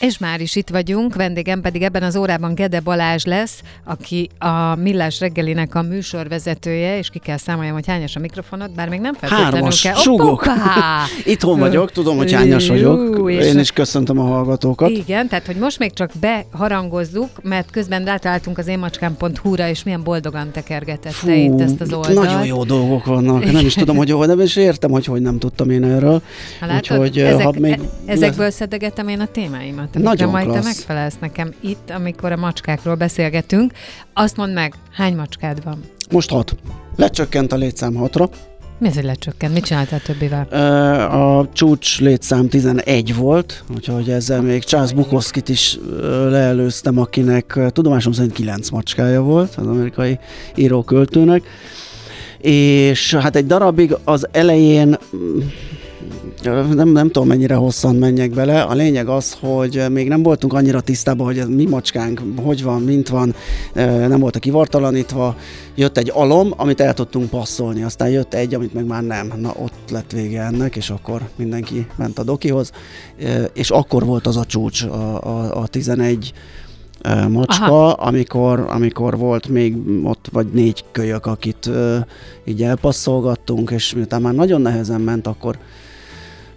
És már is itt vagyunk, vendégem pedig ebben az órában Gede Balázs lesz, aki a Millás reggelinek a műsorvezetője, és ki kell számoljam, hogy hányas a mikrofonod, bár még nem feltétlenül Hármas, kell. sugok. Itthon vagyok, tudom, hogy hányas vagyok. Én is köszöntöm a hallgatókat. Igen, tehát hogy most még csak beharangozzuk, mert közben rátaláltunk az énmacskám.hu-ra, és milyen boldogan tekergetette itt ezt az oldalt. Nagyon jó dolgok vannak. Nem is tudom, hogy hol, nem is értem, hogy hogy nem tudtam én erről. Ha látod, Úgyhogy, ezek, ha még ezekből szedegetem én a témáimat. Amikre Nagyon majd te klassz. megfelelsz nekem itt, amikor a macskákról beszélgetünk. Azt mondd meg, hány macskád van? Most hat. Lecsökkent a létszám hatra. Mi az, hogy lecsökkent? Mit csináltál többivel? A csúcs létszám 11 volt, úgyhogy ezzel még Charles Bukowskit is leelőztem, akinek tudomásom szerint 9 macskája volt, az amerikai íróköltőnek. És hát egy darabig az elején nem, nem tudom mennyire hosszan menjek bele. A lényeg az, hogy még nem voltunk annyira tisztában, hogy ez mi macskánk, hogy van, mint van, nem voltak kivartalanítva. Jött egy alom, amit el tudtunk passzolni, aztán jött egy, amit meg már nem. Na ott lett vége ennek, és akkor mindenki ment a dokihoz, és akkor volt az a csúcs, a, a, a 11 ö, macska, Aha. amikor, amikor volt még ott vagy négy kölyök, akit ö, így elpasszolgattunk, és miután már nagyon nehezen ment, akkor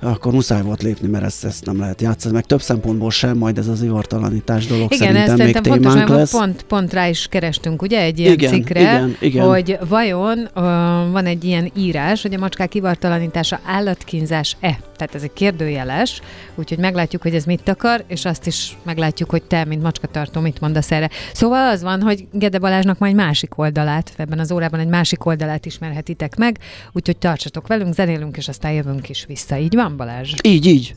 akkor muszáj volt lépni, mert ezt, ezt nem lehet játszani, meg több szempontból sem, majd ez az ivartalanítás dolog Igen, szerintem még szerintem fontos, témánk mert lesz. pont, pont rá is kerestünk, ugye, egy ilyen Igen, cikkre, igen, igen. hogy vajon uh, van egy ilyen írás, hogy a macskák kivartalanítása állatkínzás-e? Tehát ez egy kérdőjeles, úgyhogy meglátjuk, hogy ez mit akar, és azt is meglátjuk, hogy te, mint macskatartó, mit mondasz erre. Szóval az van, hogy Gede Balázsnak majd másik oldalát, ebben az órában egy másik oldalát ismerhetitek meg, úgyhogy tartsatok velünk, zenélünk, és aztán jövünk is vissza. Így van, Balázs? Így, így.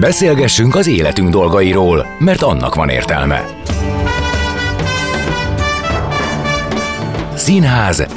Beszélgessünk az életünk dolgairól, mert annak van értelme. Színház,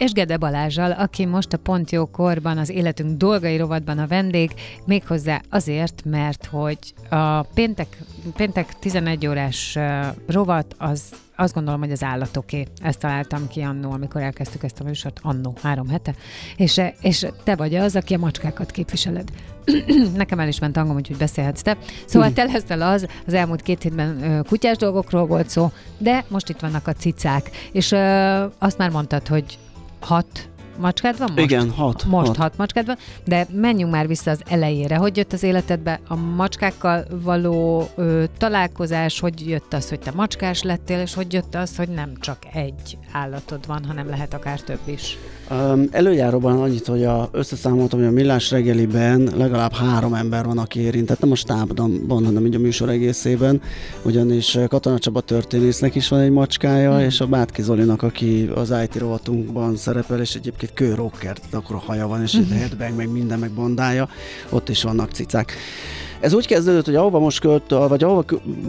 És Gede Balázsal, aki most a Pont Jó Korban, az életünk dolgai rovatban a vendég, méghozzá azért, mert hogy a péntek, péntek 11 órás rovat az azt gondolom, hogy az állatoké. Ezt találtam ki annó, amikor elkezdtük ezt a műsort, annó, három hete. És, és te vagy az, aki a macskákat képviseled. Nekem el is ment hangom, úgyhogy beszélhetsz te. Szóval te leszel az, az elmúlt két hétben kutyás dolgokról volt szó, de most itt vannak a cicák. És ö, azt már mondtad, hogy hat macskád van most? Igen, hat. Most hat. hat macskát van, de menjünk már vissza az elejére. Hogy jött az életedbe a macskákkal való ö, találkozás, hogy jött az, hogy te macskás lettél, és hogy jött az, hogy nem csak egy állatod van, hanem lehet akár több is. Um, előjáróban annyit, hogy a, összeszámoltam, hogy a Millás reggeliben legalább három ember van, aki érintett, nem a stábban, hanem így a műsor egészében, ugyanis Katona Csaba történésznek is van egy macskája, Mhm. és a Bátki Zolinak, aki az IT rovatunkban szerepel, és egyébként kő rocker, tehát akkor a haja van, és Mhm. egy headbang, meg minden, meg bandája, ott is vannak cicák. Ez úgy kezdődött, hogy ahova most költ, vagy ahova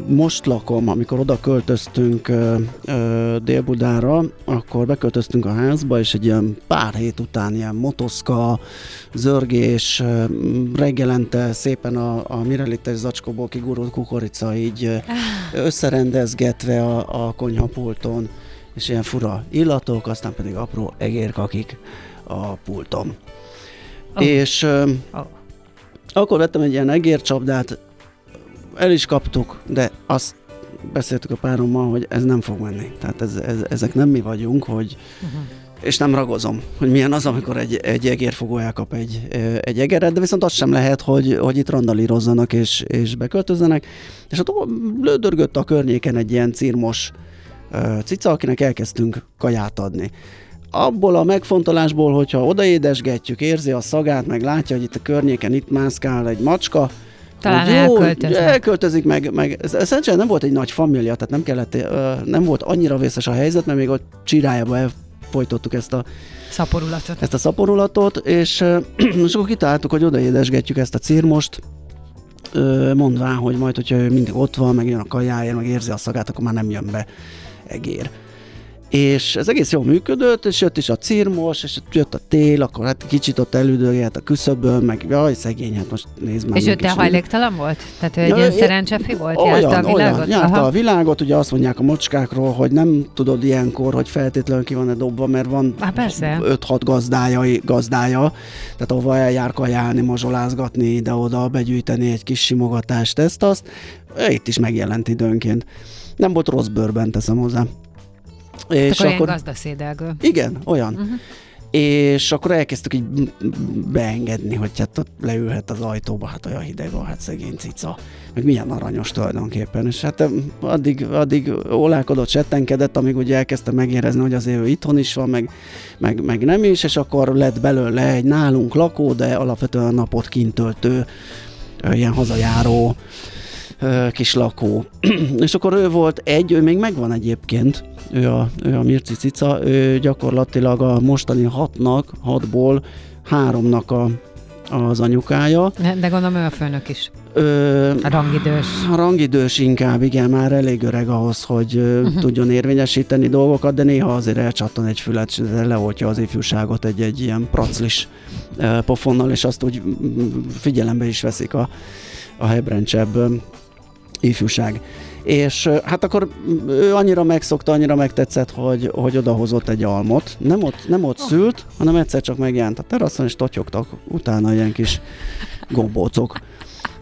most lakom, amikor oda költöztünk ö, ö, Dél-Budára, akkor beköltöztünk a házba, és egy ilyen pár hét után ilyen motoszka, zörgés, reggelente szépen a, a mirelites zacskóból kigurult kukorica így ö, összerendezgetve a, a konyhapulton, és ilyen fura illatok, aztán pedig apró egérkakik a pulton. Oh. És ö, Oh. Akkor vettem egy ilyen egércsapdát, el is kaptuk, de azt beszéltük a párommal, hogy ez nem fog menni. Tehát ez, ez, ezek nem mi vagyunk, hogy Uh-huh. és nem ragozom, hogy milyen az, amikor egy, egy egérfogó elkap egy, egy egeret, de viszont az sem lehet, hogy, hogy itt randalírozzanak és, és beköltözzenek. És ott lődörgött a környéken egy ilyen círmos cica, akinek elkezdtünk kaját adni abból a megfontolásból, hogyha odaédesgetjük, érzi a szagát, meg látja, hogy itt a környéken itt mászkál egy macska, talán jó, elköltöznek. elköltözik, meg, meg szerencsére nem volt egy nagy família, tehát nem kellett, nem volt annyira vészes a helyzet, mert még ott csirájába elfolytottuk ezt a szaporulatot. Ezt a szaporulatot, és, és akkor kitaláltuk, hogy odaédesgetjük ezt a círmost, mondván, hogy majd, hogyha ő mindig ott van, meg jön a kajáért, meg érzi a szagát, akkor már nem jön be egér és ez egész jól működött, és jött is a cirmos, és jött a tél, akkor hát kicsit ott elüdögélt a küszöbön, meg jaj, szegény, hát most nézd meg. És ő te hajléktalan volt? Tehát ő egy ja, ilyen szerencsefi volt? Olyan, járta a világot? Olyan, járta a világot, ugye azt mondják a mocskákról, hogy nem tudod ilyenkor, hogy feltétlenül ki van-e dobva, mert van 5-6 gazdája, gazdája, tehát ahova eljár kajálni, mazsolázgatni, ide-oda, begyűjteni egy kis simogatást, ezt azt, itt is megjelent időnként. Nem volt rossz bőrben, teszem hozzá. És akkor, akkor gazdaszédelgő. Igen, olyan. Uh-huh. És akkor elkezdtük így beengedni, hogy hát ott leülhet az ajtóba, hát olyan hideg van, hát szegény cica, meg milyen aranyos tulajdonképpen. És hát addig, addig olálkodott, settenkedett, amíg ugye elkezdte megérezni, hogy azért ő itthon is van, meg, meg, meg nem is, és akkor lett belőle egy nálunk lakó, de alapvetően napot kint töltő, ilyen hazajáró kis lakó. és akkor ő volt egy, ő még megvan egyébként, ő a, ő a Mirci Cica, ő gyakorlatilag a mostani hatnak, hatból háromnak a, az anyukája. De gondolom ő a főnök is. Ö, a rangidős. A rangidős inkább, igen, már elég öreg ahhoz, hogy uh-huh. tudjon érvényesíteni dolgokat, de néha azért elcsattan egy fület, és leoltja az ifjúságot egy, egy ilyen praclis pofonnal, és azt úgy figyelembe is veszik a, a hebrencsebb ifjúság. És hát akkor ő annyira megszokta, annyira megtetszett, hogy, hogy odahozott egy almot. Nem ott, nem ott szült, hanem egyszer csak megjelent a teraszon, és totyogtak utána ilyen kis gombócok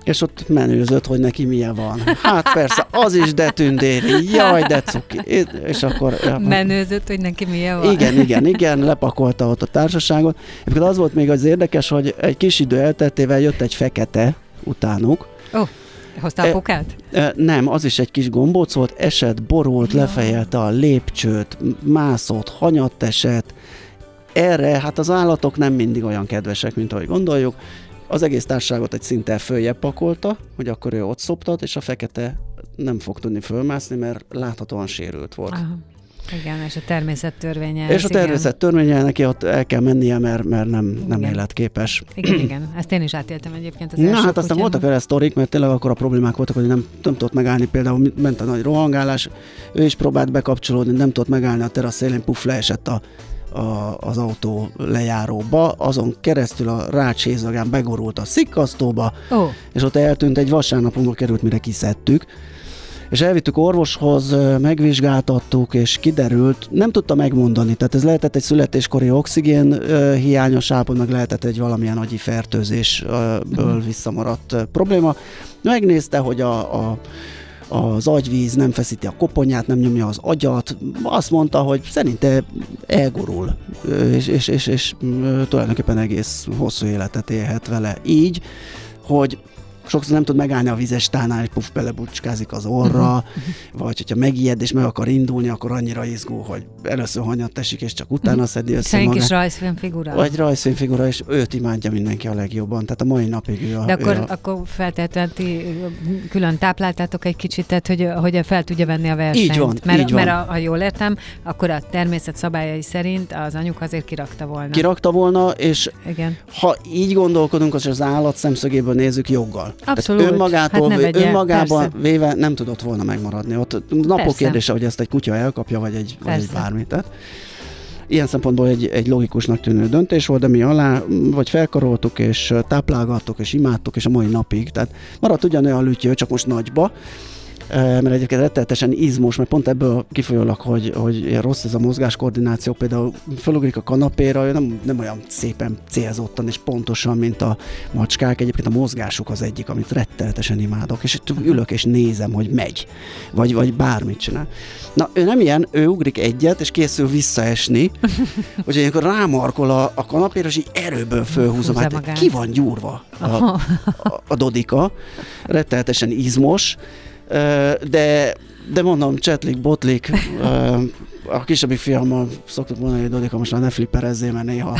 és ott menőzött, hogy neki milyen van. Hát persze, az is de tündéri, jaj, de cuki. És akkor... Menőzött, hogy neki milyen van. Igen, igen, igen, lepakolta ott a társaságot. Egyébként az volt még az érdekes, hogy egy kis idő elteltével jött egy fekete utánuk, oh. Hoztál e, apukát? E, nem, az is egy kis gombóc volt, esett, borult, ja. lefejelte a lépcsőt, mászott, hanyat esett. Erre, hát az állatok nem mindig olyan kedvesek, mint ahogy gondoljuk. Az egész társaságot egy szinte följebb pakolta, hogy akkor ő ott szoptat, és a fekete nem fog tudni fölmászni, mert láthatóan sérült volt. Aha. Igen, és a természet törvénye. És a természet törvénye neki ott el kell mennie, mert, mert nem, nem életképes. Igen, igen. Ezt én is átéltem egyébként az Na hát aztán voltak vele sztorik, mert tényleg akkor a problémák voltak, hogy nem, nem tudott megállni, például ment a nagy rohangálás, ő is próbált bekapcsolódni, nem tudott megállni a terasz szélén, puf, leesett a, a, az autó lejáróba, azon keresztül a rács hézagán begorult a szikkasztóba, oh. és ott eltűnt egy vasárnapon, került, mire kiszedtük és elvittük orvoshoz, megvizsgáltattuk, és kiderült, nem tudta megmondani, tehát ez lehetett egy születéskori oxigén hiányos állapot, meg lehetett egy valamilyen agyi fertőzésből mhm. visszamaradt probléma. Megnézte, hogy a, a az agyvíz nem feszíti a koponyát, nem nyomja az agyat. Azt mondta, hogy szerinte elgurul, és, és, és, és tulajdonképpen egész hosszú életet élhet vele. Így, hogy sokszor nem tud megállni a vizes tánál, és puf, belebucskázik az orra, uh-huh. vagy hogyha megijed és meg akar indulni, akkor annyira izgó, hogy először hanyat teszik, és csak utána uh-huh. szedi össze Szerint kis rajzfilmfigura. Vagy rajzfilmfigura, és őt imádja mindenki a legjobban. Tehát a mai napig ő a, De akkor, ő a... akkor feltétlenül ti külön tápláltátok egy kicsit, tehát hogy, hogy fel tudja venni a versenyt. Így van, mert, így van. mert a, ha jól értem, akkor a természet szabályai szerint az anyuk azért kirakta volna. Kirakta volna, és Igen. ha így gondolkodunk, az az állat szemszögéből nézzük joggal. Abszolút. Tehát önmagától, hát vegye, önmagában persze. véve nem tudott volna megmaradni. Ott napok persze. kérdése, hogy ezt egy kutya elkapja, vagy egy, vagy egy bármi. Tehát ilyen szempontból egy, egy logikusnak tűnő döntés volt, de mi alá vagy felkaroltuk, és táplálgattuk, és imádtuk, és a mai napig. Tehát maradt ugyanolyan lütyő, csak most nagyba, mert egyébként rettenetesen izmos, mert pont ebből kifolyólag, hogy, hogy rossz ez a mozgáskoordináció, például fölugrik a kanapéra, nem, nem olyan szépen célzottan és pontosan, mint a macskák. Egyébként a mozgásuk az egyik, amit rettenetesen imádok, és ülök és nézem, hogy megy, vagy, vagy bármit csinál. Na, ő nem ilyen, ő ugrik egyet, és készül visszaesni, hogy ilyenkor rámarkol a, a kanapéra, és így erőből fölhúzom. Hát ki van gyúrva a, a, a Dodika, rettenetesen izmos, de, de mondom, csetlik, botlik, a kisebbik fiammal szoktuk mondani, hogy Dodika most már ne flipperezzél, mert néha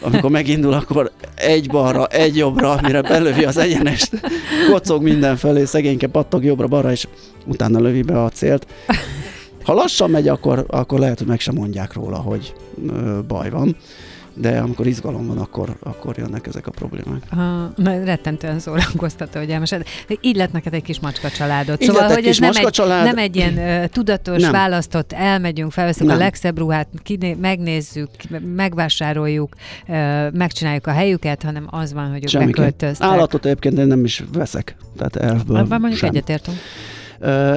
amikor megindul, akkor egy balra, egy jobbra, mire belövi az egyenest, kocog mindenfelé, szegényke pattog jobbra-balra, és utána lövi be a célt. Ha lassan megy, akkor, akkor lehet, hogy meg sem mondják róla, hogy ö, baj van de amikor izgalom van, akkor, akkor jönnek ezek a problémák. Ha, rettentően szórakoztató, hogy elmesed. Így lett neked egy kis macska családod. Szóval, hogy ez nem egy, család... nem egy ilyen uh, tudatos, nem. választott, elmegyünk, felveszünk nem. a legszebb ruhát, kiné, megnézzük, megvásároljuk, uh, megcsináljuk a helyüket, hanem az van, hogy ők beköltöztek. Állatot egyébként én nem is veszek, tehát elfből Abban mondjuk sem. egyetértünk.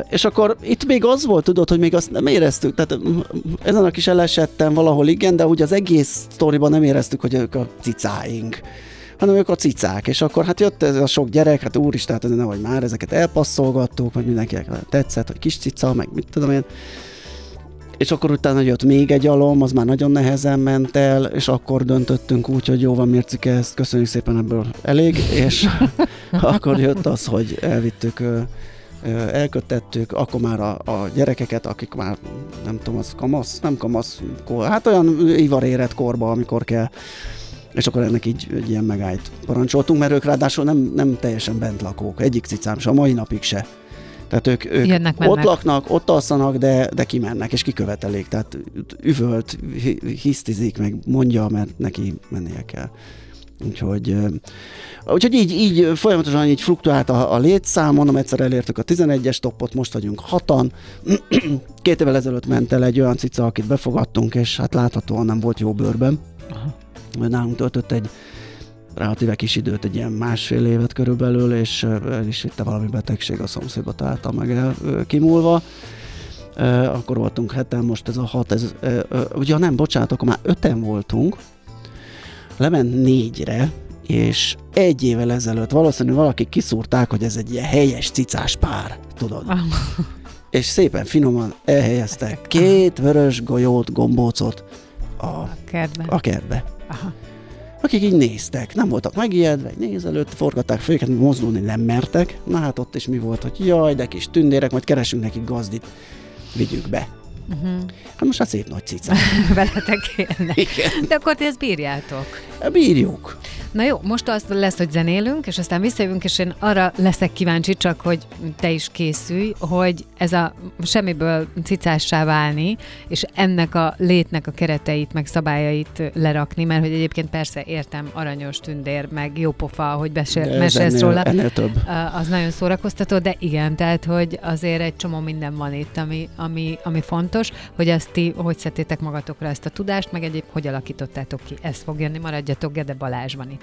És akkor itt még az volt, tudod, hogy még azt nem éreztük, tehát ezen a kis elesetten valahol igen, de ugye az egész sztoriban nem éreztük, hogy ők a cicáink hanem ők a cicák, és akkor hát jött ez a sok gyerek, hát úristen, hát nehogy már, ezeket elpasszolgattuk, vagy mindenkinek tetszett, hogy kis cica, meg mit tudom én, és akkor utána jött még egy alom, az már nagyon nehezen ment el, és akkor döntöttünk úgy, hogy jó van, Mircike, ezt köszönjük szépen, ebből elég, és akkor jött az, hogy elvittük elkötettük, akkor már a, a gyerekeket, akik már nem tudom, az kamasz, nem kamasz, kor, hát olyan ivarérett korba, amikor kell, és akkor ennek így egy ilyen megállt parancsoltunk, mert ők ráadásul nem, nem teljesen bent lakók, egyik cicám se, a mai napig se. Tehát ők, ők Jönnek, ott laknak, ott alszanak, de, de kimennek, és kikövetelik. Tehát üvölt, hisztizik, meg mondja, mert neki mennie kell. Úgyhogy, úgyhogy így, így folyamatosan így fluktuált a, a létszám, mondom, egyszer elértük a 11-es toppot, most vagyunk hatan. Két évvel ezelőtt ment el egy olyan cica, akit befogadtunk, és hát láthatóan nem volt jó bőrben. Aha. Nálunk töltött egy relatíve kis időt, egy ilyen másfél évet körülbelül, és el is vitte valami betegség a szomszédba, találta meg el kimúlva. akkor voltunk heten, most ez a hat, ez, ugye nem, bocsánat, akkor már öten voltunk, lement négyre, és egy évvel ezelőtt valószínűleg valaki kiszúrták, hogy ez egy ilyen helyes cicás pár, tudod. És szépen finoman elhelyeztek két vörös golyót, gombócot a, kertbe. A kertbe. Aha. Akik így néztek, nem voltak megijedve, nézelőtt forgatták fejüket, mozdulni nem mertek. Na hát ott is mi volt, hogy jaj, de kis tündérek, majd keresünk nekik gazdit, vigyük be. Uh-huh. Hát most a szép nagy cicák. Veletek élnek. Igen. De akkor ti ezt bírjátok. Bírjuk. Na jó, most az lesz, hogy zenélünk, és aztán visszajövünk, és én arra leszek kíváncsi, csak hogy te is készülj, hogy ez a semmiből cicássá válni, és ennek a létnek a kereteit, meg szabályait lerakni, mert hogy egyébként persze értem, aranyos tündér, meg jó pofa, hogy mesélsz róla. Ennél több. Az nagyon szórakoztató, de igen, tehát, hogy azért egy csomó minden van itt, ami, ami, ami fontos, hogy ezt ti, hogy szedtétek magatokra ezt a tudást, meg egyéb, hogy alakítottátok ki. Ez fog jönni, maradjatok, Gede Balázs van itt.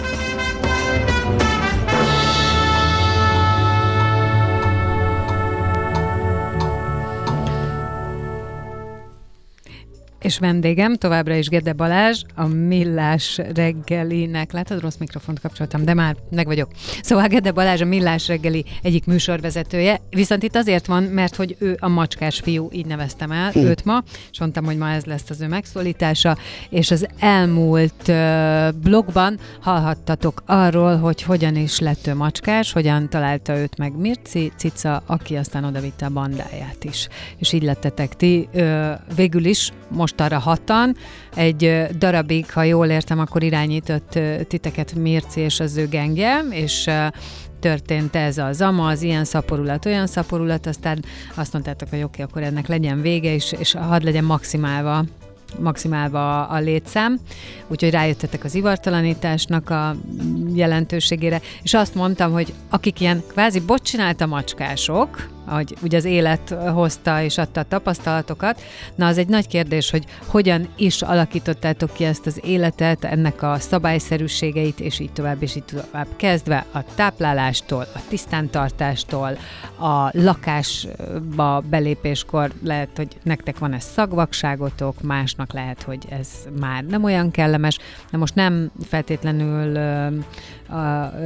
És vendégem továbbra is Gede Balázs, a Millás reggelinek, látod, rossz mikrofont kapcsoltam, de már meg vagyok. Szóval Gede Balázs a Millás reggeli egyik műsorvezetője, viszont itt azért van, mert hogy ő a macskás fiú, így neveztem el hm. őt ma, és mondtam, hogy ma ez lesz az ő megszólítása, és az elmúlt uh, blogban hallhattatok arról, hogy hogyan is lett ő macskás, hogyan találta őt meg Mirci Cica, aki aztán odavitte a bandáját is. És így lettetek ti uh, végül is most most arra hatan. Egy darabig, ha jól értem, akkor irányított titeket Mirci és az ő gengje, és történt ez az amaz, ilyen szaporulat, olyan szaporulat, aztán azt mondtátok, hogy oké, okay, akkor ennek legyen vége, és, és hadd legyen maximálva maximálva a létszám, úgyhogy rájöttetek az ivartalanításnak a jelentőségére, és azt mondtam, hogy akik ilyen kvázi bot csinálta macskások, hogy ugye az élet hozta és adta a tapasztalatokat. Na, az egy nagy kérdés, hogy hogyan is alakítottátok ki ezt az életet, ennek a szabályszerűségeit, és így tovább, és így tovább. Kezdve a táplálástól, a tisztántartástól, a lakásba belépéskor lehet, hogy nektek van ez szagvakságotok, másnak lehet, hogy ez már nem olyan kellemes, de most nem feltétlenül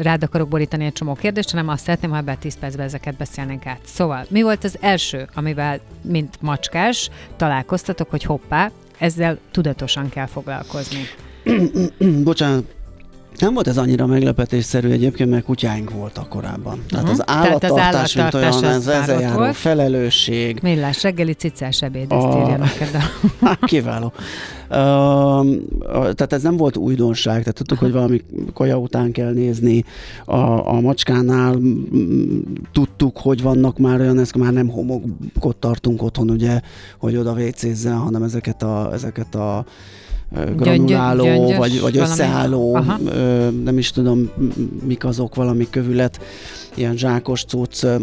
rád akarok borítani egy csomó kérdést, hanem azt szeretném, ha ebben 10 percben ezeket beszélnénk át. Szóval, mi volt az első, amivel, mint macskás, találkoztatok, hogy hoppá, ezzel tudatosan kell foglalkozni? Bocsánat, nem volt ez annyira meglepetésszerű egyébként, mert kutyáink voltak korábban. Tehát uh-huh. az állattartás, Tehát az mint olyan, ez ezzel járó volt. felelősség. Millás reggeli cicás ebéd, ezt a... írja neked. A... Kiváló. Uh, tehát ez nem volt újdonság, tehát tudtuk, hogy valami kaja után kell nézni. A, a macskánál tudtuk, hogy vannak már olyan, ezt már nem homokot tartunk otthon, ugye, hogy oda vécézzen, hanem ezeket a, ezeket a granuláló, Gyöngy, vagy, vagy összeálló, ö, nem is tudom, mik azok, valami kövület, ilyen zsákos cucc, ö,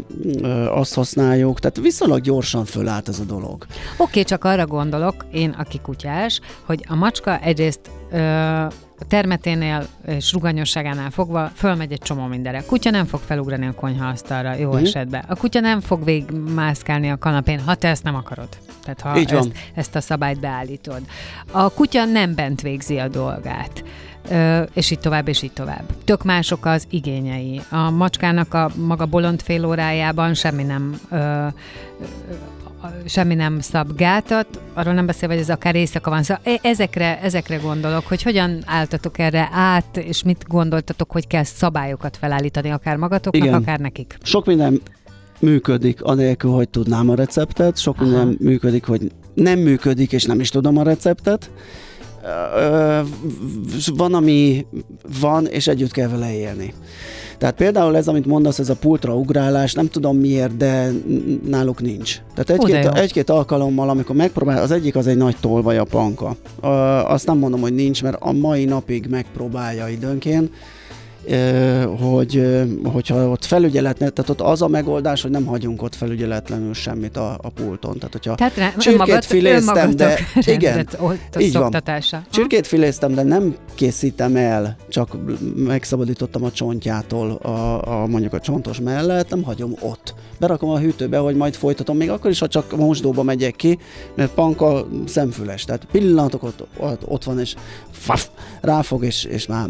azt használjuk, tehát viszonylag gyorsan fölállt ez a dolog. Oké, okay, csak arra gondolok, én, aki kutyás, hogy a macska egyrészt ö, a termeténél és ruganyosságánál fogva fölmegy egy csomó mindenre. A kutya nem fog felugrani a konyhaasztalra, jó mm. esetben. A kutya nem fog végigmászkálni a kanapén, ha te ezt nem akarod. Tehát ha Így ezt, ezt a szabályt beállítod. A kutya nem bent végzi a dolgát. Ö, és így tovább, és így tovább. Tök mások az igényei. A macskának a maga bolond fél órájában semmi nem ö, semmi nem szab gátat, arról nem beszél, hogy ez akár éjszaka van. Szóval e, ezekre, ezekre gondolok, hogy hogyan álltatok erre át, és mit gondoltatok, hogy kell szabályokat felállítani, akár magatoknak, Igen. akár nekik. Sok minden működik, anélkül, hogy tudnám a receptet, sok Aha. minden működik, hogy nem működik, és nem is tudom a receptet. Van, ami van, és együtt kell vele élni. Tehát például ez, amit mondasz, ez a pultra ugrálás, nem tudom miért, de náluk nincs. Tehát egy-két, egy-két alkalommal, amikor megpróbál, az egyik az egy nagy tolvaj a panka. Azt nem mondom, hogy nincs, mert a mai napig megpróbálja időnként, hogy, hogyha ott felügyelet, tehát ott az a megoldás, hogy nem hagyunk ott felügyeletlenül semmit a, a pulton. Tehát, hogyha tehát rá, csirkét filéztem, de igen, így van. Csirkét filéztem, de nem készítem el, csak megszabadítottam a csontjától a, a mondjuk a csontos mellett, nem hagyom ott. Berakom a hűtőbe, hogy majd folytatom, még akkor is, ha csak mosdóba megyek ki, mert panka szemfüles, tehát pillanatok ott, ott, ott van, és faf, ráfog, és, és már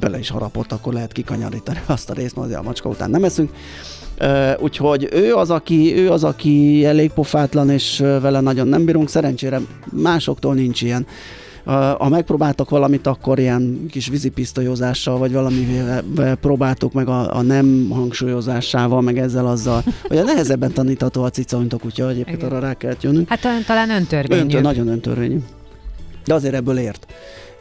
bele is harapott, akkor lehet kikanyarítani azt a részt, mert a macska után nem eszünk. Úgyhogy ő az, aki, ő az, aki elég pofátlan, és vele nagyon nem bírunk. Szerencsére másoktól nincs ilyen. Ha megpróbáltak valamit, akkor ilyen kis vízipisztolyozással, vagy valamivel próbáltuk meg a, a nem hangsúlyozásával, meg ezzel azzal, hogy a nehezebben tanítható a cica, mint a kutya, egyébként Igen. arra rá kellett jönnünk. Hát talán öntörvényű. Öntör, nagyon öntörvényű. De azért ebből ért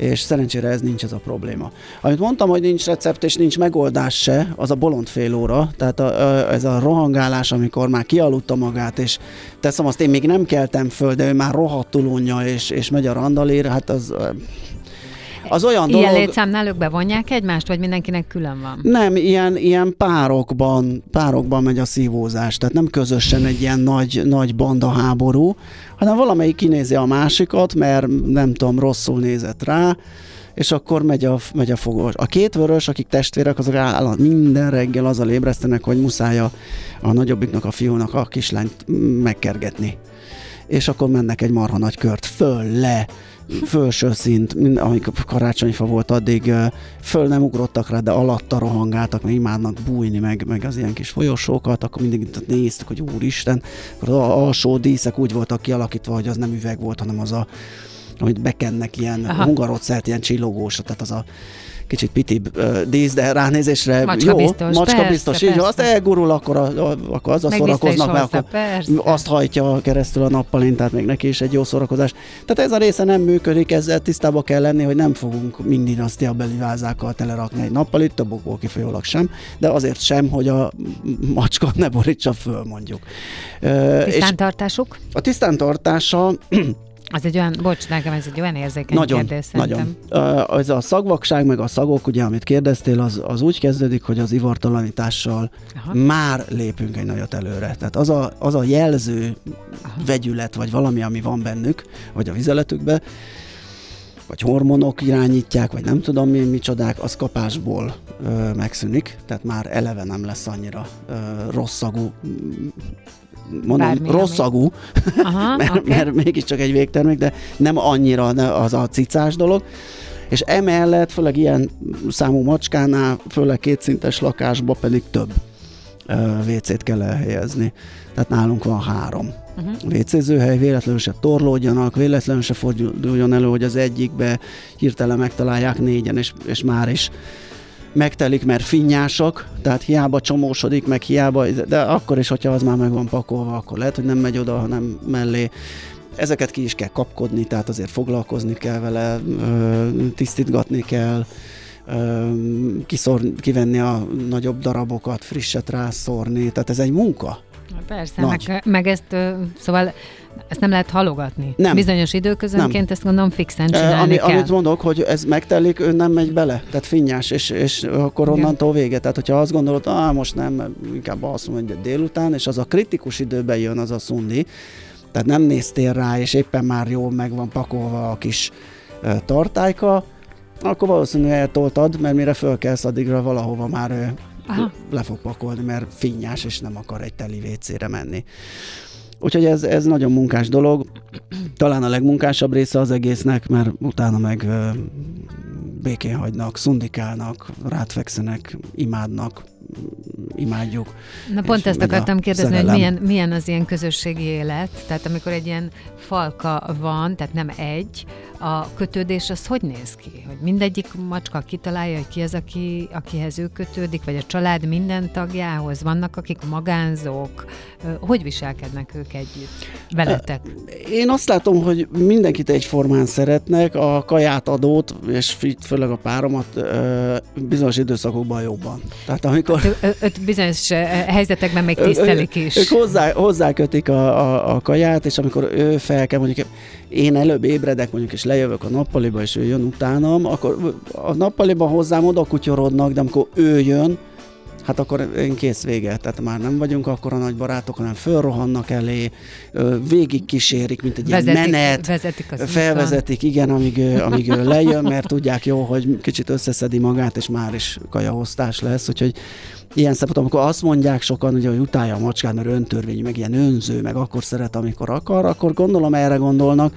és szerencsére ez nincs ez a probléma. Amit mondtam, hogy nincs recept és nincs megoldás se, az a bolond fél óra, tehát a, a, ez a rohangálás, amikor már kialudta magát, és teszem azt, én még nem keltem föl, de ő már rohadtul unja, és, és megy a randalír, hát az az olyan ilyen dolog... létszámnál ők bevonják egymást, vagy mindenkinek külön van? Nem, ilyen, ilyen párokban, párokban megy a szívózás, tehát nem közösen egy ilyen nagy, nagy banda háború, hanem valamelyik kinézi a másikat, mert nem tudom, rosszul nézett rá, és akkor megy a, megy a fogós. A két vörös, akik testvérek, azok állat minden reggel azzal ébresztenek, hogy muszáj a, a nagyobbiknak, a fiúnak a kislányt megkergetni. És akkor mennek egy marha nagy kört föl, le, felső szint, amikor karácsonyfa volt, addig föl nem ugrottak rá, de alatta rohangáltak, meg imádnak bújni, meg, meg az ilyen kis folyosókat, akkor mindig néztük, hogy úristen, akkor az alsó díszek úgy voltak kialakítva, hogy az nem üveg volt, hanem az a amit bekennek ilyen Aha. hungarocert, ilyen csillogós, tehát az a kicsit pitibb uh, dísz, de ránézésre Macska jó, biztos, macska persze, biztos, így, persze. azt elgurul, akkor, a, akkor azzal Meg szórakoznak, mert akkor persze. azt hajtja keresztül a nappalint, tehát még neki is egy jó szórakozás. Tehát ez a része nem működik, ezzel tisztába kell lenni, hogy nem fogunk mindig azt a vázákkal telerakni egy nappalit, több okból kifolyólag sem, de azért sem, hogy a macska ne borítsa föl, mondjuk. És Tisztántartásuk? a tisztántartása Az egy olyan, bocs, nekem ez egy olyan érzékeny nagyon, kérdés szerintem. nagyon. Ez a szagvakság, meg a szagok, ugye, amit kérdeztél, az, az úgy kezdődik, hogy az ivartalanítással Aha. már lépünk egy nagyot előre. Tehát az a, az a jelző Aha. vegyület, vagy valami, ami van bennük, vagy a vizeletükbe, vagy hormonok irányítják, vagy nem tudom mi, micsodák, az kapásból ö, megszűnik, tehát már eleve nem lesz annyira ö, rossz szagú, mondom, Bármi, rossz ami- szagú, Aha, mert, okay. mert mégiscsak egy végtermék, de nem annyira az a cicás dolog. És emellett, főleg ilyen számú macskánál, főleg kétszintes lakásba pedig több WC-t kell elhelyezni. Tehát nálunk van három Uh-huh. WC-zőhely, véletlenül se torlódjanak, véletlenül se forduljon elő, hogy az egyikbe hirtelen megtalálják négyen, és, és már is megtelik, mert finnyások, tehát hiába csomósodik, meg hiába, de akkor is, hogyha az már meg van pakolva, akkor lehet, hogy nem megy oda, hanem mellé. Ezeket ki is kell kapkodni, tehát azért foglalkozni kell vele, tisztítgatni kell, kiszor, kivenni a nagyobb darabokat, frisset rászórni, tehát ez egy munka. Persze, Nagy. meg, meg ezt, szóval ezt nem lehet halogatni. Nem. Bizonyos időközönként ezt gondolom fixen csinálni Ami, kell. amit mondok, hogy ez megtelik, ő nem megy bele, tehát finnyás, és, és akkor onnantól vége. Tehát, hogyha azt gondolod, ah, most nem, inkább mondom, hogy délután, és az a kritikus időben jön az a szundi, tehát nem néztél rá, és éppen már jól meg van pakolva a kis tartályka, akkor valószínűleg eltoltad, mert mire fölkelsz, addigra valahova már Aha. le fog pakolni, mert finnyás, és nem akar egy teli WC-re menni. Úgyhogy ez, ez nagyon munkás dolog. Talán a legmunkásabb része az egésznek, mert utána meg békén hagynak, szundikálnak, rátfekszenek, imádnak, imádjuk. Na pont ezt akartam kérdezni, hogy szerelem. milyen, milyen az ilyen közösségi élet, tehát amikor egy ilyen falka van, tehát nem egy, a kötődés az hogy néz ki? Hogy mindegyik macska kitalálja, hogy ki az, aki, akihez ő kötődik, vagy a család minden tagjához? Vannak, akik magánzók? Hogy viselkednek ők együtt? Veletek? Én azt látom, hogy mindenkit egyformán szeretnek, a kaját adót, és főleg a páromat bizonyos időszakokban jobban. Tehát amikor Ö- Öt bizonyos helyzetekben még tisztelik is. Ők hozzá, hozzákötik a, a, a kaját, és amikor ő fel kell, mondjuk én előbb ébredek mondjuk, és lejövök a nappaliba, és ő jön utánam, akkor a nappaliban hozzám oda kutyorodnak, de amikor ő jön, hát akkor én kész vége. Tehát már nem vagyunk akkor a nagy barátok, hanem fölrohannak elé, végig kísérik, mint egy ilyen vezetik, menet, vezetik az úton. felvezetik, igen, amíg, amíg ő lejön, mert tudják jó, hogy kicsit összeszedi magát, és már is kajahoztás lesz, úgyhogy ilyen szempontból, amikor azt mondják sokan, ugye, hogy utálja a macskát, mert öntörvény, meg ilyen önző, meg akkor szeret, amikor akar, akkor gondolom erre gondolnak.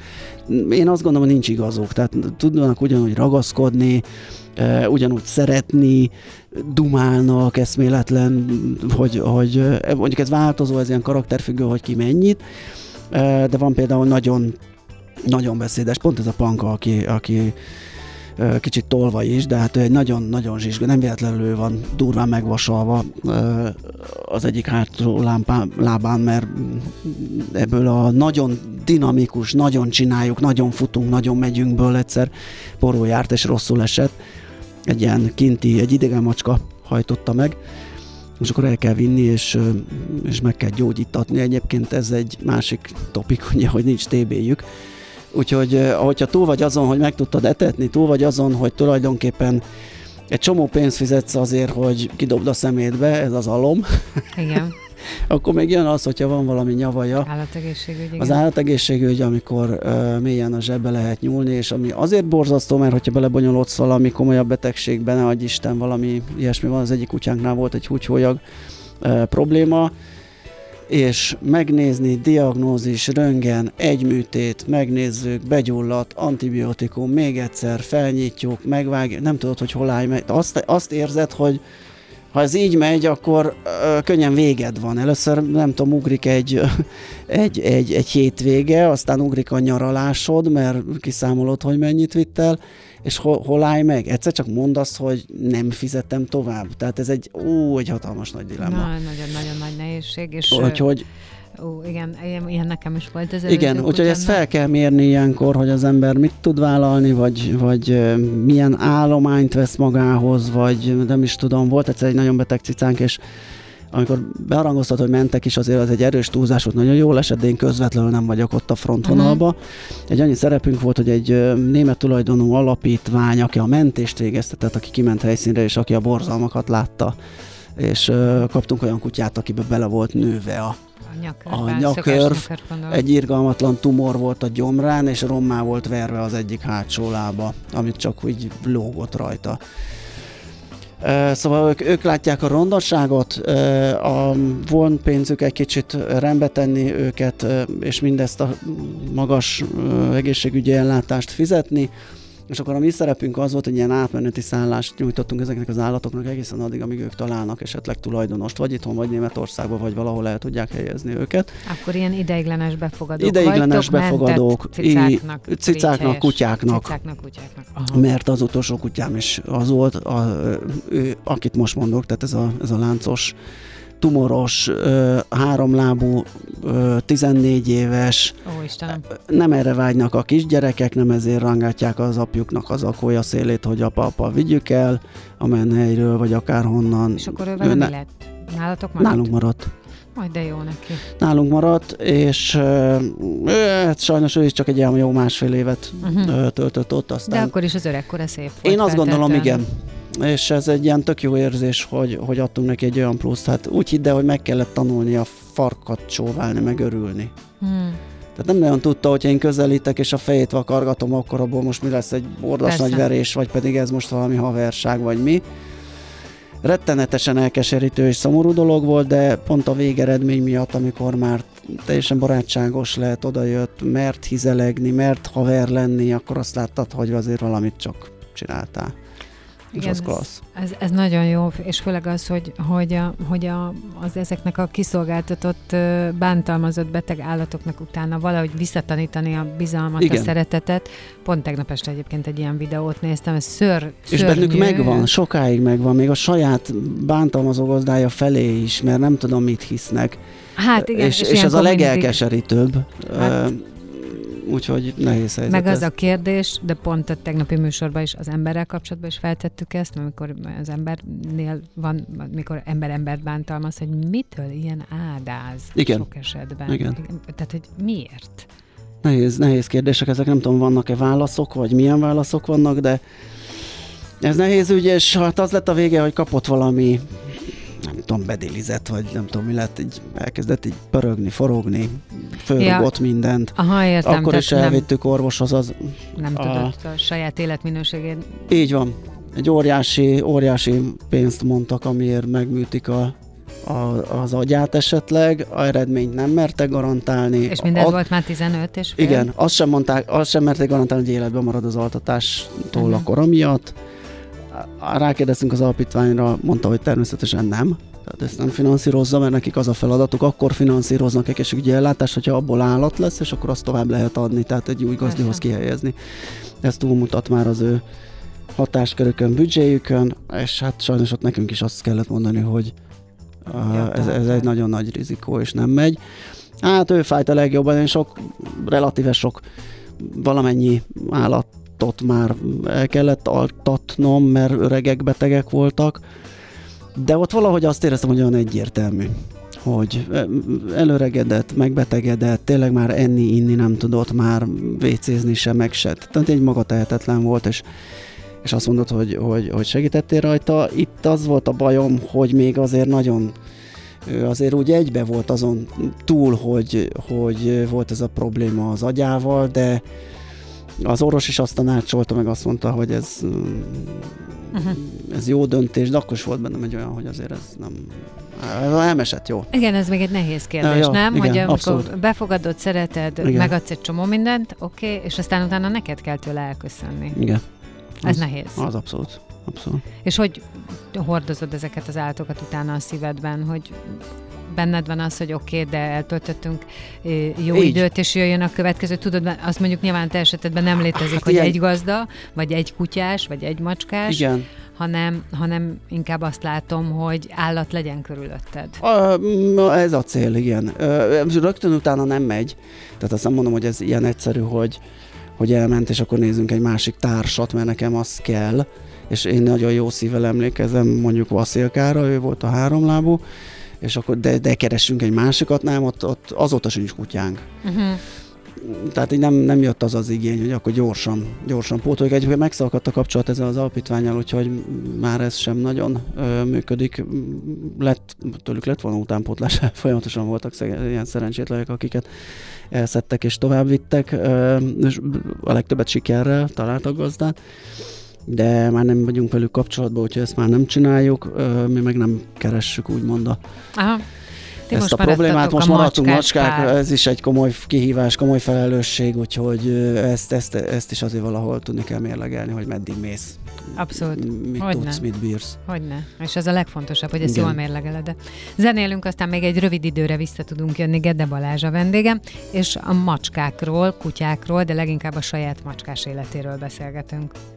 Én azt gondolom, hogy nincs igazuk. Tehát tudnak ugyanúgy ragaszkodni, ugyanúgy szeretni, dumálnak eszméletlen, hogy, hogy mondjuk ez változó, ez ilyen karakterfüggő, hogy ki mennyit, de van például nagyon nagyon beszédes, pont ez a panka, aki, aki kicsit tolva is, de hát egy nagyon-nagyon zsizsga, nem véletlenül van durván megvasalva az egyik hátsó lábán, mert ebből a nagyon dinamikus, nagyon csináljuk, nagyon futunk, nagyon megyünkből egyszer poró járt és rosszul esett. Egy ilyen kinti, egy idegen macska hajtotta meg, és akkor el kell vinni, és, és meg kell gyógyítatni. Egyébként ez egy másik topik, ugye, hogy nincs TB-jük. Úgyhogy, hogyha túl vagy azon, hogy meg tudtad etetni, túl vagy azon, hogy tulajdonképpen egy csomó pénzt fizetsz azért, hogy kidobd a szemétbe, ez az alom, Igen, akkor még jön az, hogyha van valami nyavaja, állategészségügy, igen. az állategészségügy, amikor ö, mélyen a zsebbe lehet nyúlni, és ami azért borzasztó, mert hogyha belebonyolódsz valami komolyabb betegségbe, ne adj Isten, valami ilyesmi van, az egyik kutyánknál volt egy húgyhólyag ö, probléma, és megnézni, diagnózis, röntgen, egy műtét, megnézzük, begyulladt, antibiotikum, még egyszer felnyitjuk, megvágjuk, nem tudod, hogy hol állj meg. Azt, azt érzed, hogy, ha ez így megy, akkor ö, könnyen véged van. Először nem tudom, ugrik egy, egy, egy, egy hétvége, aztán ugrik a nyaralásod, mert kiszámolod, hogy mennyit vitt el, és hol, hol állj meg? Egyszer csak mondd azt, hogy nem fizettem tovább. Tehát ez egy, ó, egy hatalmas nagy dilemma. Nagyon-nagyon nagy nehézség, és Úgyhogy Ó, igen, ilyen, ilyen nekem is volt ez. Igen, úgyhogy ezt fel kell mérni ilyenkor, hogy az ember mit tud vállalni, vagy, vagy milyen állományt vesz magához, vagy nem is tudom, volt egyszer egy nagyon beteg cicánk, és amikor beharangoztat, hogy mentek is, azért az egy erős túlzás volt, nagyon jól esett, de én közvetlenül nem vagyok ott a frontvonalba. Uh-huh. Egy annyi szerepünk volt, hogy egy német tulajdonú alapítvány, aki a mentést végeztetett, aki kiment helyszínre, és aki a borzalmakat látta, és ö, kaptunk olyan kutyát, akibe bele volt nőve a nyakörben, a nyakörv, egy irgalmatlan tumor volt a gyomrán, és rommá volt verve az egyik hátsó lába, amit csak úgy lógott rajta. Szóval ők, ők látják a rondosságot, a, von pénzük egy kicsit rendbe tenni őket, és mindezt a magas egészségügyi ellátást fizetni, és akkor a mi szerepünk az volt, hogy ilyen átmeneti szállást nyújtottunk ezeknek az állatoknak egészen addig, amíg ők találnak esetleg tulajdonost, vagy itthon, vagy Németországban, vagy valahol el tudják helyezni őket. Akkor ilyen ideiglenes befogadók Ideiglenes befogadók, cicáknak, cicáknak kutyáknak. Cicáknak, kutyáknak. Aha. Mert az utolsó kutyám is az volt, a, ő, akit most mondok, tehát ez a, ez a láncos tumoros, háromlábú, 14 éves. Ó, Istenem. Nem erre vágynak a kisgyerekek, nem ezért rangátják az apjuknak az akója szélét, hogy apa, apa, vigyük el a menhelyről, vagy akárhonnan. És akkor ő vele ne- mi lett? Nálatok maradt? Nálunk maradt. Majd de jó neki. Nálunk maradt, és ö, hát sajnos ő is csak egy ilyen jó másfél évet uh-huh. töltött ott, De aztán akkor is az öregkora szép. Én azt gondolom, igen. És ez egy ilyen tök jó érzés, hogy, hogy adtunk neki egy olyan pluszt. Hát úgy hidd el, hogy meg kellett tanulni a farkat csóválni, meg örülni. Hmm. Tehát nem nagyon tudta, hogy én közelítek, és a fejét vakargatom, akkor abból most mi lesz egy bordas Persze. nagy verés, vagy pedig ez most valami haverság, vagy mi. Rettenetesen elkeserítő és szomorú dolog volt, de pont a végeredmény miatt, amikor már teljesen barátságos lett, odajött, mert hizelegni, mert haver lenni, akkor azt láttad, hogy azért valamit csak csináltál. És Igen, az klassz. Ez, ez nagyon jó, és főleg az, hogy, hogy, a, hogy a, az ezeknek a kiszolgáltatott, bántalmazott beteg állatoknak utána valahogy visszatanítani a bizalmat, Igen. a szeretetet. Pont tegnap este egyébként egy ilyen videót néztem, ez ször, És szörnyű. bennük megvan, sokáig megvan, még a saját bántalmazó gazdája felé is, mert nem tudom, mit hisznek. Hát igen, és, és, ez ilyenkor a legelkeserítőbb. Hát, úgyhogy nehéz helyzet Meg az ez. a kérdés, de pont a tegnapi műsorban is az emberrel kapcsolatban is feltettük ezt, amikor az embernél van, mikor ember embert bántalmaz, hogy mitől ilyen ádáz Igen. sok esetben. Igen. Tehát, hogy miért? Nehéz, nehéz kérdések, ezek nem tudom, vannak-e válaszok, vagy milyen válaszok vannak, de ez nehéz ügy, és hát az lett a vége, hogy kapott valami nem tudom, bedélizett, vagy nem tudom, mi lett, így elkezdett így pörögni, forogni, fölrugott mindent. Aha, értem. Akkor is elvittük orvoshoz, az Nem, nem a- tudott a saját életminőségén. Így van. Egy óriási, óriási pénzt mondtak, amiért megműtik a, a, az agyát esetleg, a eredményt nem mertek garantálni. És mindez A- volt már 15 és fél? Igen, azt sem mondták, azt sem merték garantálni, hogy életben marad az altatástól Mhm. uh-huh. a kora miatt. Rákérdeztünk az alapítványra, mondta, hogy természetesen nem. Tehát ezt nem finanszírozza, mert nekik az a feladatuk, akkor finanszíroznak egészségügyi ellátást, hogyha abból állat lesz, és akkor azt tovább lehet adni, tehát egy új gazdihoz kihelyezni. Ez túlmutat már az ő hatáskörükön, büdzséjükön, és hát sajnos ott nekünk is azt kellett mondani, hogy uh, ez, ez egy nagyon nagy rizikó, és nem megy. Hát ő fájt a legjobban, én sok, relatíve sok valamennyi állatot már el kellett altatnom, mert öregek, betegek voltak, de ott valahogy azt éreztem, hogy olyan egyértelmű, hogy előregedett, megbetegedett, tényleg már enni, inni nem tudott, már vécézni sem, meg se. Tehát egy maga tehetetlen volt, és és azt mondod, hogy, hogy, hogy segítettél rajta. Itt az volt a bajom, hogy még azért nagyon ő azért úgy egybe volt azon túl, hogy, hogy volt ez a probléma az agyával, de az orvos is azt tanácsolta, meg azt mondta, hogy ez, Uh-huh. ez jó döntés, de akkor is volt bennem egy olyan, hogy azért ez nem... Elmesett, jó. Igen, ez még egy nehéz kérdés, ja, nem? igen, hogy amikor abszolút. befogadod, szereted, Igen. megadsz egy csomó mindent, oké, okay, és aztán utána neked kell tőle elköszönni. Igen. Ez Az- nehéz. Az abszolút. abszolút. És hogy hordozod ezeket az állatokat utána a szívedben, hogy benned van az, hogy oké, okay, de eltöltöttünk jó Így. időt, és jöjjön a következő. Tudod, azt mondjuk nyilván te esetedben nem létezik, hát hogy ilyen... egy gazda, vagy egy kutyás, vagy egy macskás. Igen hanem, hanem inkább azt látom, hogy állat legyen körülötted. A, ez a cél, igen. Rögtön utána nem megy, tehát azt nem mondom, hogy ez ilyen egyszerű, hogy, hogy elment, és akkor nézzünk egy másik társat, mert nekem az kell, és én nagyon jó szívvel emlékezem mondjuk Vaszilkára, ő volt a háromlábú, és akkor de, de keressünk egy másikat, nem, ott, ott azóta sincs kutyánk. Uh-huh tehát így nem, nem jött az az igény, hogy akkor gyorsan, gyorsan pótoljuk. Egyébként megszakadt a kapcsolat ezzel az alapítványal, úgyhogy már ez sem nagyon ö, működik. Lett, tőlük lett volna utánpótlás, folyamatosan voltak ilyen szerencsétlenek, akiket elszedtek és tovább vittek, ö, és a legtöbbet sikerrel találtak gazdát de már nem vagyunk velük kapcsolatban, úgyhogy ezt már nem csináljuk, mi meg nem keressük úgymond a, Aha ti ezt a problémát. Most a maradtunk macskák, pár. ez is egy komoly kihívás, komoly felelősség, úgyhogy ezt, ezt, ezt is azért valahol tudni kell mérlegelni, hogy meddig mész. Abszolút. Mit Hogyne. tudsz, mit bírsz. Hogyne. És ez a legfontosabb, hogy ezt Igen. jól mérlegeled. De zenélünk, aztán még egy rövid időre vissza tudunk jönni. Gedde Balázs a vendégem, és a macskákról, kutyákról, de leginkább a saját macskás életéről beszélgetünk.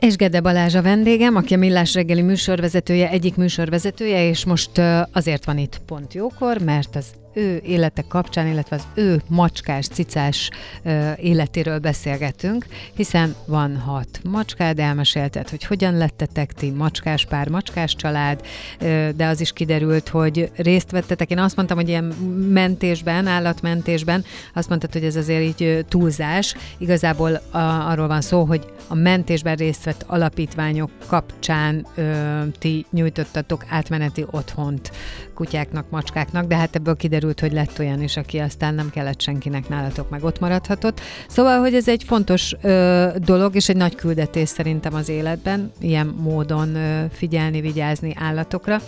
És Gede Balázs a vendégem, aki a Millás reggeli műsorvezetője, egyik műsorvezetője, és most azért van itt pont jókor, mert az ő élete kapcsán, illetve az ő macskás, cicás ö, életéről beszélgetünk, hiszen van hat macskád, elmesélted, hogy hogyan lettetek ti macskás pár, macskás család, ö, de az is kiderült, hogy részt vettetek. Én azt mondtam, hogy ilyen mentésben, állatmentésben, azt mondtad, hogy ez azért így túlzás. Igazából a, arról van szó, hogy a mentésben részt vett alapítványok kapcsán ö, ti nyújtottatok átmeneti otthont kutyáknak, macskáknak, de hát ebből kiderült, hogy lett olyan is, aki aztán nem kellett senkinek nálatok, meg ott maradhatott. Szóval, hogy ez egy fontos ö, dolog, és egy nagy küldetés szerintem az életben, ilyen módon ö, figyelni, vigyázni állatokra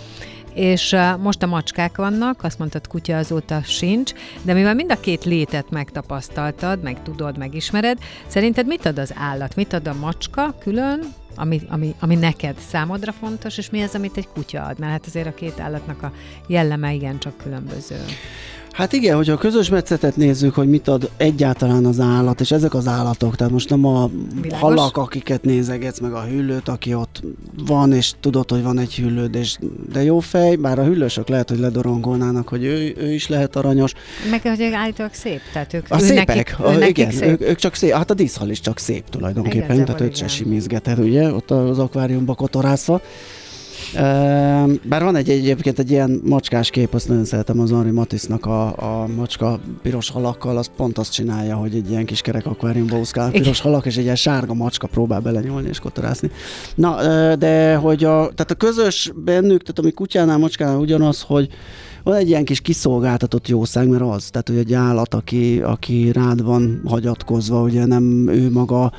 és most a macskák vannak, azt mondtad, kutya azóta sincs, de mivel mind a két létet megtapasztaltad, meg tudod, megismered, szerinted mit ad az állat? Mit ad a macska külön, ami, ami, ami neked számodra fontos, és mi az, amit egy kutya ad? Mert hát azért a két állatnak a jelleme igencsak különböző. Hát igen, hogyha a közös metszetet nézzük, hogy mit ad egyáltalán az állat, és ezek az állatok, tehát most nem a Világos. halak, akiket nézegetsz, meg a hüllőt, aki ott van, és tudod, hogy van egy hüllőd, és de jó fej, bár a hüllősök lehet, hogy ledorongolnának, hogy ő, ő is lehet aranyos. Meg hogy állítólag szép, tehát ők, a szépek, nekik, a, igen, szép. Ők, ők, csak szép, hát a díszhal is csak szép tulajdonképpen, igen, tehát őt se simizgeted, ugye, ott az akváriumba kotorászva. Bár van egy egyébként egy ilyen macskás kép, azt nagyon szeretem az Henri Matisnak a, a macska piros halakkal, az pont azt csinálja, hogy egy ilyen kis kerek akváriumba úszkál piros halak, és egy ilyen sárga macska próbál belenyúlni és kotorászni. Na, de hogy a, tehát a közös bennük, tehát ami kutyánál, macskánál ugyanaz, hogy van egy ilyen kis kiszolgáltatott jószág, mert az, tehát hogy egy állat, aki, aki rád van hagyatkozva, ugye nem ő maga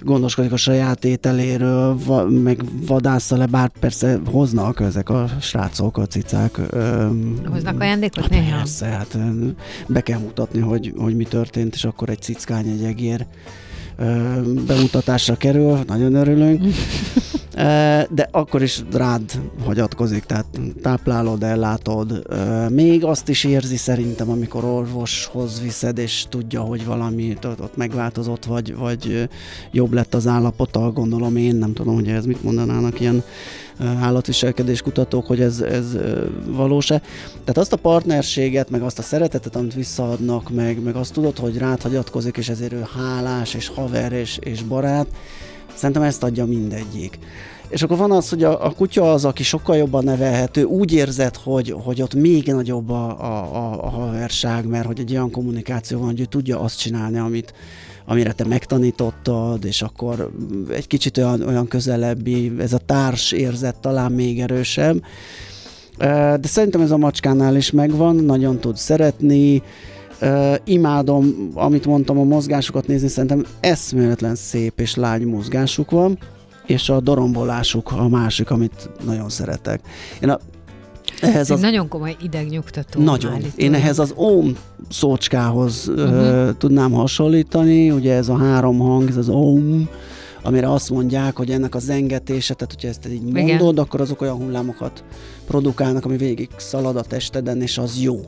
gondoskodik a saját ételéről, va, meg vadászza le, bár persze hoznak ezek a srácok, a cicák. Hoznak ajándékot hát néha? Persze, hát be kell mutatni, hogy, hogy mi történt, és akkor egy cickány, egy egér bemutatásra kerül, nagyon örülünk, de akkor is rád hagyatkozik, tehát táplálod, ellátod. Még azt is érzi szerintem, amikor orvoshoz viszed, és tudja, hogy valami ott megváltozott, vagy, vagy jobb lett az állapota, gondolom én, nem tudom, hogy ez mit mondanának ilyen állatviselkedés kutatók, hogy ez, ez valós-e. Tehát azt a partnerséget, meg azt a szeretetet, amit visszaadnak, meg, meg azt tudod, hogy rád hagyatkozik, és ezért ő hálás, és haver, és, és barát, szerintem ezt adja mindegyik. És akkor van az, hogy a, a kutya az, aki sokkal jobban nevelhető, úgy érzed, hogy, hogy ott még nagyobb a, a, a, a haverság, mert hogy egy olyan kommunikáció van, hogy ő tudja azt csinálni, amit, amire te megtanítottad, és akkor egy kicsit olyan, olyan közelebbi, ez a társ érzet talán még erősebb. De szerintem ez a macskánál is megvan, nagyon tud szeretni, Uh, imádom, amit mondtam, a mozgásukat nézni, szerintem eszméletlen szép és lágy mozgásuk van, és a dorombolásuk a másik, amit nagyon szeretek. Én a, ehhez az... Nagyon komoly idegnyugtató. Nagyon. Állítólag. Én ehhez az OM szócskához uh-huh. uh, tudnám hasonlítani, ugye ez a három hang, ez az OM, amire azt mondják, hogy ennek a zengetése, tehát hogyha ezt így mondod, Igen. akkor azok olyan hullámokat produkálnak, ami végig szalad a testeden, és az jó.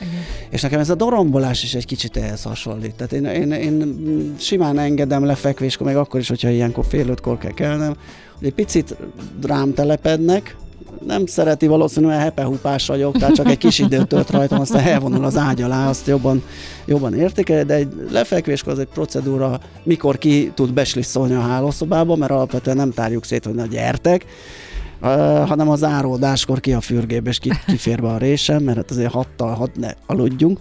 Igen. És nekem ez a dorombolás is egy kicsit ehhez hasonlít. Tehát én, én, én simán engedem lefekvéskor, meg akkor is, hogyha ilyenkor fél ötkor kell kelnem, hogy egy picit rám telepednek, nem szereti valószínűleg hepehupás vagyok, tehát csak egy kis időt tölt rajtam, aztán elvonul az ágy alá, azt jobban, jobban értékel, de egy lefekvéskor az egy procedúra, mikor ki tud beslisszolni a hálószobába, mert alapvetően nem tárjuk szét, hogy na gyertek, hanem az áródáskor ki a fürgébe, és ki, kifér be a résem, mert hát azért hattal hat ne aludjunk.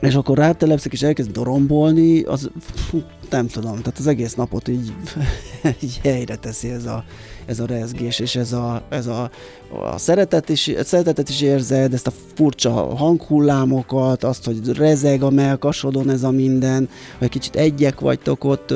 És akkor rátelepszik, és elkezd dorombolni, az fú, nem tudom, tehát az egész napot így, így helyre teszi ez a, ez a rezgés, és ez a, ez a, a szeretet is, a szeretetet is érzed, ezt a furcsa hanghullámokat, azt, hogy rezeg a melkasodon ez a minden, hogy kicsit egyek vagytok ott,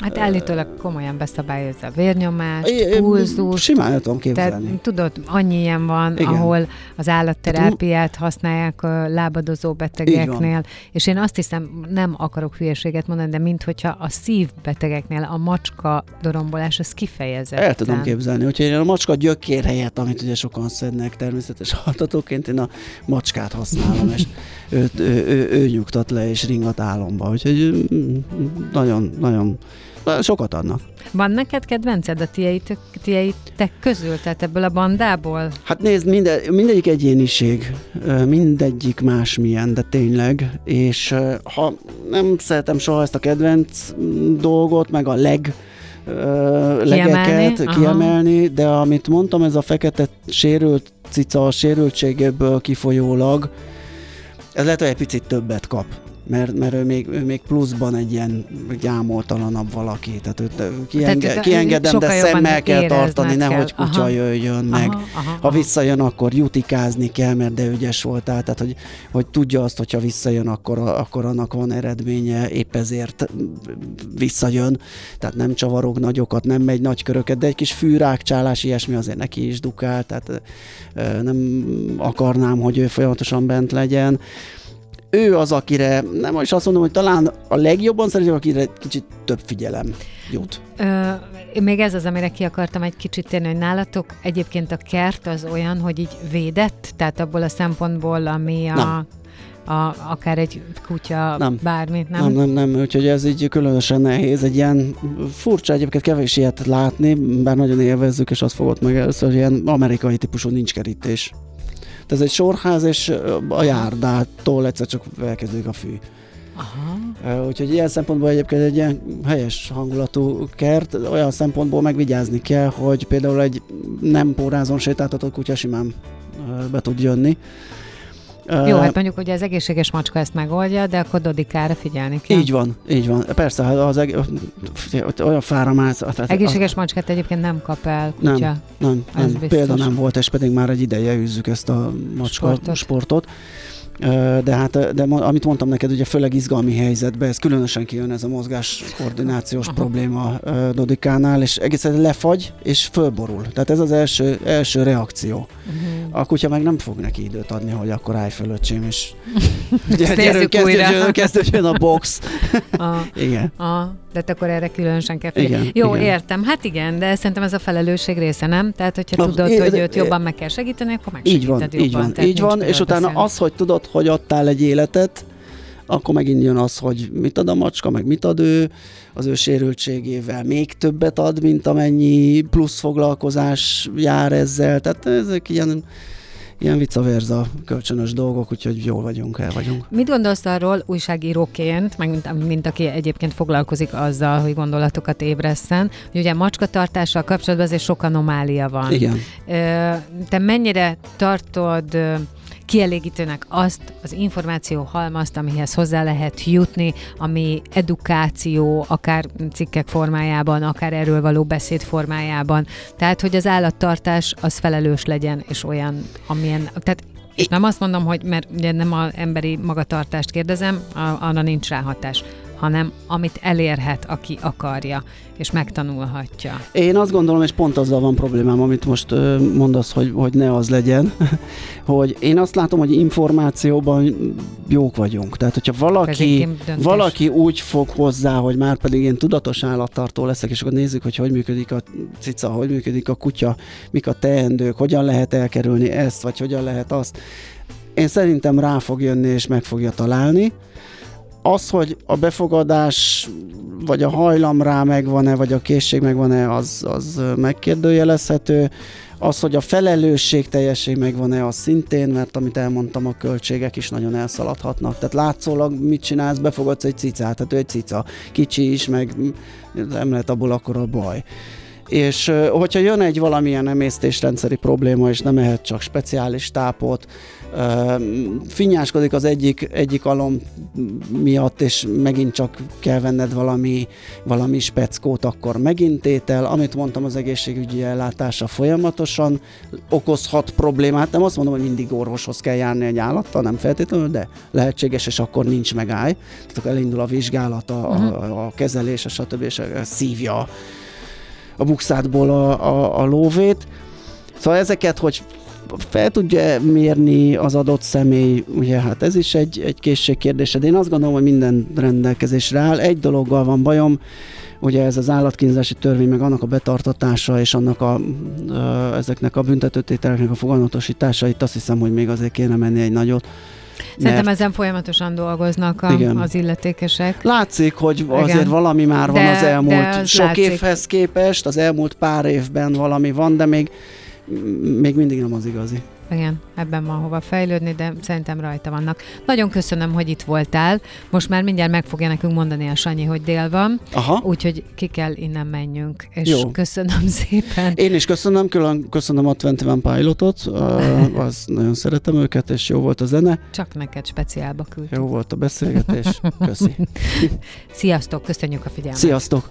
Hát állítólag komolyan beszabályozza a vérnyomást, pulzus. Simán el tudom képzelni. Tehát, tudod, annyi ilyen van, Igen. ahol az állatterápiát használják a lábadozó betegeknél, és én azt hiszem, nem akarok hülyeséget mondani, de minthogyha a szívbetegeknél a macska dorombolás az kifejezett. El tudom képzelni, hogyha én a macska gyökér helyett, amit ugye sokan szednek természetes hallgatóként, én a macskát használom, és ő, ő, ő, ő, ő nyugtat le, és ringat álomba, úgyhogy mm, nagyon, nagyon sokat adnak. Van neked kedvenced a tieitek közül, tehát ebből a bandából? Hát nézd, minde, mindegyik egyéniség, mindegyik másmilyen, de tényleg, és ha nem szeretem soha ezt a kedvenc dolgot, meg a leg legeket kiemelni, kiemelni de amit mondtam, ez a fekete sérült cica a sérültségéből kifolyólag, ez lehet, hogy egy picit többet kap mert, mert ő, még, ő még pluszban egy ilyen gyámoltalanabb valaki, tehát őt kienge, tehát kiengedem, de szemmel kell tartani, kell. nehogy kutya aha. jöjjön meg. Aha, aha, ha visszajön, akkor jutikázni kell, mert de ügyes voltál, tehát hogy, hogy tudja azt, hogyha visszajön, akkor, akkor annak van eredménye, épp ezért visszajön, tehát nem csavarog nagyokat, nem megy nagy köröket, de egy kis fűrákcsálás, ilyesmi azért neki is dukál, tehát nem akarnám, hogy ő folyamatosan bent legyen ő az, akire nem is azt mondom, hogy talán a legjobban szeretem, akire kicsit több figyelem jut. Ö, még ez az, amire ki akartam egy kicsit térni, hogy nálatok egyébként a kert az olyan, hogy így védett, tehát abból a szempontból, ami a... Nem. A, akár egy kutya, nem. bármi, nem? Nem, nem, nem, úgyhogy ez így különösen nehéz, egy ilyen furcsa egyébként kevés ilyet látni, bár nagyon élvezzük, és azt fogott meg először, hogy ilyen amerikai típusú nincs kerítés ez egy sorház, és a járdától egyszer csak elkezdődik a fű. Aha. Úgyhogy ilyen szempontból egyébként egy ilyen helyes hangulatú kert, olyan szempontból megvigyázni kell, hogy például egy nem pórázon sétáltatott kutya simán be tud jönni. Jó, hát mondjuk, hogy az egészséges macska ezt megoldja, de akkor Dodikára figyelni kell. Így van, így van. Persze, hát az eg- olyan fára mász. Tehát egészséges macskát egyébként nem kap el kutya. Nem, nem, nem. például nem volt, és pedig már egy ideje űzzük ezt a macska sportot. sportot. De hát, de amit mondtam neked, ugye főleg izgalmi helyzetben, ez különösen kijön ez a mozgás koordinációs Aha. probléma Dodikánál, és egészen lefagy, és fölborul. Tehát ez az első, első reakció. Uh-huh. A kutya meg nem fog neki időt adni, hogy akkor állj föl, öcsém, és gyerünk, kezdődjön, kezdődjön a box. A, igen. A, de akkor erre különösen kell figyelni. Igen, Jó, igen. értem. Hát igen, de szerintem ez a felelősség része, nem? Tehát, hogyha tudod, é, hogy őt jobban meg kell segíteni, akkor meg Így van, jobban, így van, így van, és utána az, hogy tudod, hogy adtál egy életet, akkor megint jön az, hogy mit ad a macska, meg mit ad ő, az ő sérültségével még többet ad, mint amennyi plusz foglalkozás jár ezzel. Tehát ezek ilyen ilyen vice versa kölcsönös dolgok, úgyhogy jól vagyunk, el vagyunk. Mit gondolsz arról újságíróként, meg mint, mint aki egyébként foglalkozik azzal, hogy gondolatokat ébreszten, hogy ugye macskatartással kapcsolatban azért sok anomália van. Igen. Te mennyire tartod kielégítőnek azt az információ halmazt, amihez hozzá lehet jutni, ami edukáció, akár cikkek formájában, akár erről való beszéd formájában. Tehát, hogy az állattartás az felelős legyen, és olyan, amilyen, tehát és nem azt mondom, hogy mert ugye nem az emberi magatartást kérdezem, arra nincs ráhatás hanem amit elérhet, aki akarja, és megtanulhatja. Én azt gondolom, és pont azzal van problémám, amit most mondasz, hogy, hogy ne az legyen, hogy én azt látom, hogy információban jók vagyunk. Tehát, hogyha valaki, valaki úgy fog hozzá, hogy már pedig én tudatos állattartó leszek, és akkor nézzük, hogy hogy működik a cica, hogy működik a kutya, mik a teendők, hogyan lehet elkerülni ezt, vagy hogyan lehet azt. Én szerintem rá fog jönni, és meg fogja találni az, hogy a befogadás vagy a hajlam rá megvan-e, vagy a készség megvan-e, az, az megkérdőjelezhető. Az, hogy a felelősség teljesség megvan-e, az szintén, mert amit elmondtam, a költségek is nagyon elszaladhatnak. Tehát látszólag mit csinálsz, befogadsz egy cicát, tehát ő egy cica, kicsi is, meg nem lehet abból akkor a baj. És hogyha jön egy valamilyen emésztésrendszeri probléma, és nem ehet csak speciális tápot, finnyáskodik az egyik, egyik alom miatt, és megint csak kell venned valami, valami speckót, akkor megint étel. Amit mondtam, az egészségügyi ellátása folyamatosan okozhat problémát. Nem azt mondom, hogy mindig orvoshoz kell járni egy állattal, nem feltétlenül, de lehetséges, és akkor nincs megáll. Tehát akkor elindul a vizsgálat, a, a, mhm. a kezelés, a stb. és szívja a bukszádból a, a, a lóvét. Szóval ezeket, hogy fel tudja mérni az adott személy, ugye hát ez is egy, egy készség kérdése, de én azt gondolom, hogy minden rendelkezésre áll. Egy dologgal van bajom, ugye ez az állatkínzási törvény, meg annak a betartatása és annak a, ezeknek a büntetőtételeknek a foganatosítása, itt azt hiszem, hogy még azért kéne menni egy nagyot. Szerintem mert... ezen folyamatosan dolgoznak a, igen. az illetékesek. Látszik, hogy igen. azért valami már van de, az elmúlt az sok látszik. évhez képest, az elmúlt pár évben valami van, de még még mindig nem az igazi. Igen, ebben van hova fejlődni, de szerintem rajta vannak. Nagyon köszönöm, hogy itt voltál. Most már mindjárt meg fogja nekünk mondani a Sanyi, hogy dél van, Aha. úgyhogy ki kell innen menjünk. És Jó. köszönöm szépen. Én is köszönöm, külön köszönöm a 21 Pilotot, uh, az nagyon szeretem őket, és jó volt a zene. Csak neked speciálba küldtük. Jó volt a beszélgetés, köszi. Sziasztok, köszönjük a figyelmet. Sziasztok.